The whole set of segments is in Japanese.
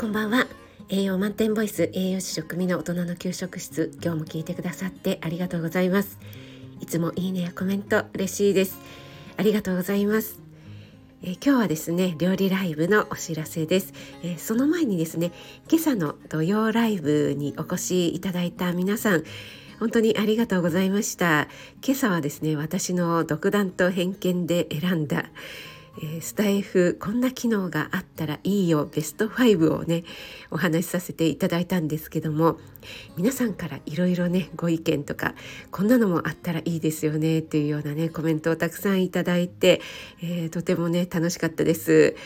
こんばんは。栄養満点ボイス栄養士食味の大人の給食室今日も聞いてくださってありがとうございます。いつもいいねやコメント嬉しいです。ありがとうございます。え今日はですね料理ライブのお知らせです、えその前にですね今朝の土曜ライブにお越しいただいた皆さん本当にありがとうございました。今朝はですね私の独断と偏見で選んだえ、スタイフこんな機能があったらいいよベスト5をねお話しさせていただいたんですけども皆さんからいろいろねご意見とかこんなのもあったらいいですよねっていうようなねコメントをたくさんいただいて、えー、とてもね楽しかったです。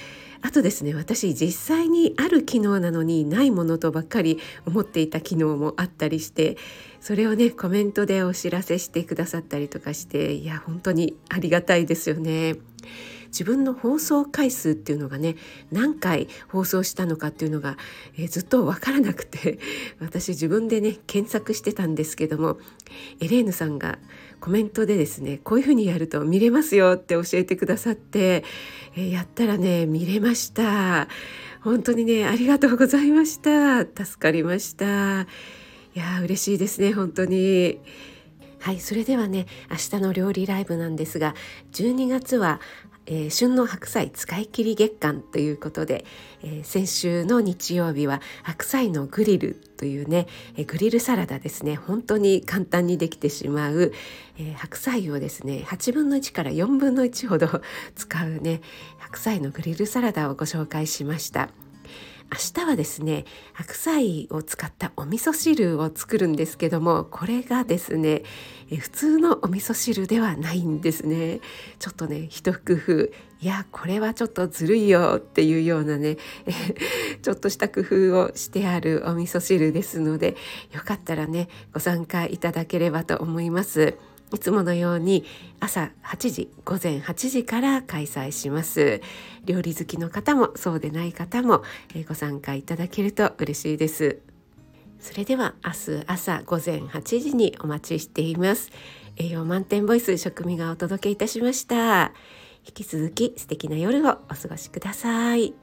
あとですね私実際にある機能なのにないものとばっかり思っていた機能もあったりしてそれをねコメントでお知らせしてくださったりとかしていや本当にありがたいですよね。自分の放送回数っていうのがね何回放送したのかっていうのが、えー、ずっと分からなくて私自分でね検索してたんですけどもエレーヌさんがコメントでですねこういうふうにやると見れますよって教えてくださって、えー、やったらね見れました。本当にねありがとうございました。助かりました。いや嬉しいですね本当に。はいそれではね明日の料理ライブなんですが12月はえー、旬の白菜使い切り月間ということで、えー、先週の日曜日は白菜のグリルというね、えー、グリルサラダですね本当に簡単にできてしまう、え白菜をですね8分の1から4分の1ほど使うね白菜のグリルサラダをご紹介しました。明日はですね白菜を使ったお味噌汁を作るんですけどもこれがですね普通のお味噌汁ではないんですねちょっとね一工夫いやこれはちょっとずるいよっていうようなね ちょっとした工夫をしてあるお味噌汁ですのでよかったらねご参加いただければと思います。いつものように朝8時午前8時から開催します。料理好きの方もそうでない方もご参加いただけると嬉しいです。それでは明日朝午前8時にお待ちしています。栄養満点ボイス食味がお届けいたしました。引き続き素敵な夜をお過ごしください。